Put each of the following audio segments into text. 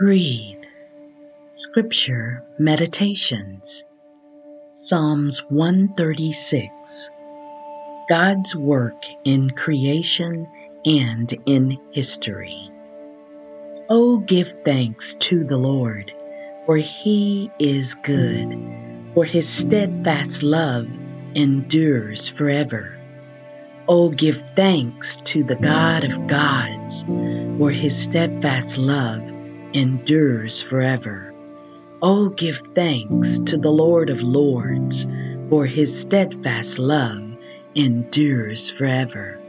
Breathe. Scripture Meditations Psalms 136 God's work in creation and in history. Oh, give thanks to the Lord, for he is good, for his steadfast love endures forever. Oh, give thanks to the God of gods, for his steadfast love endures forever. Oh, give thanks to the Lord of lords, for his steadfast love endures forever.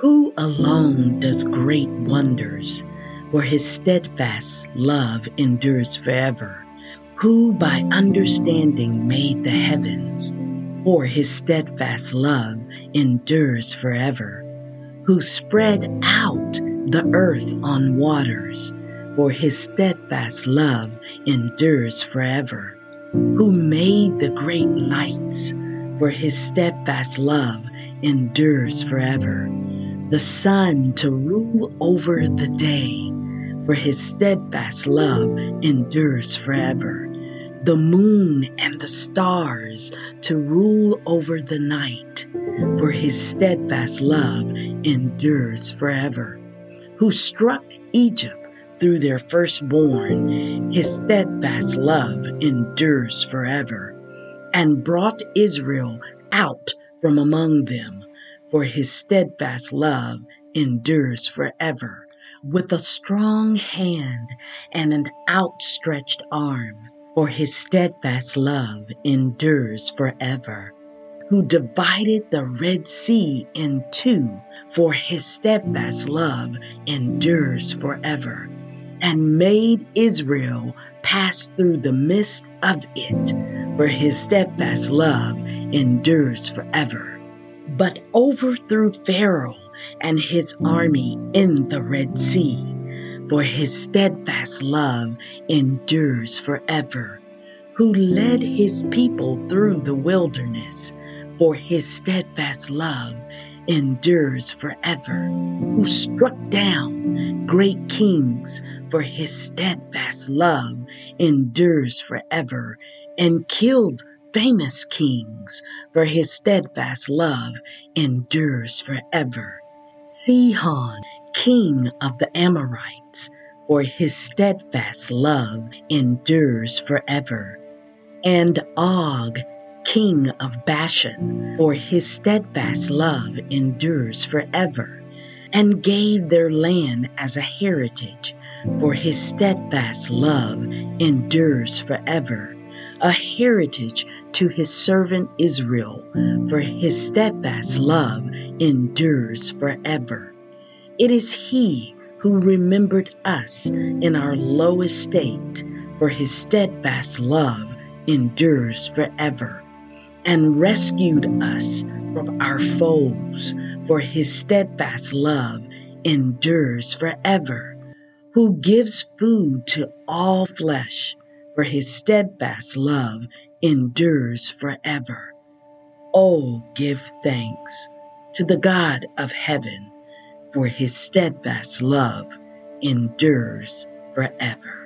Who alone does great wonders, for his steadfast love endures forever. Who by understanding made the heavens, for his steadfast love endures forever. Who spread out the earth on waters, for his steadfast love endures forever. Who made the great lights, for his steadfast love endures forever. The sun to rule over the day, for his steadfast love endures forever. The moon and the stars to rule over the night, for his steadfast love endures forever. Who struck Egypt through their firstborn. His steadfast love endures forever, and brought Israel out from among them, for his steadfast love endures forever. With a strong hand and an outstretched arm, for his steadfast love endures forever. Who divided the Red Sea in two, for his steadfast love endures forever and made Israel pass through the midst of it, for his steadfast love endures forever. But overthrew Pharaoh and his army in the Red Sea, for his steadfast love endures forever. Who led his people through the wilderness, for his steadfast love endures forever. Who struck down great kings for his steadfast love endures forever, and killed famous kings, for his steadfast love endures forever. Sihon, king of the Amorites, for his steadfast love endures forever. And Og, king of Bashan, for his steadfast love endures forever, and gave their land as a heritage for his steadfast love endures forever, a heritage to his servant Israel, for his steadfast love endures forever. It is he who remembered us in our low estate, for his steadfast love endures forever, and rescued us from our foes, for his steadfast love endures forever who gives food to all flesh, for his steadfast love endures forever. Oh, give thanks to the God of heaven, for his steadfast love endures forever.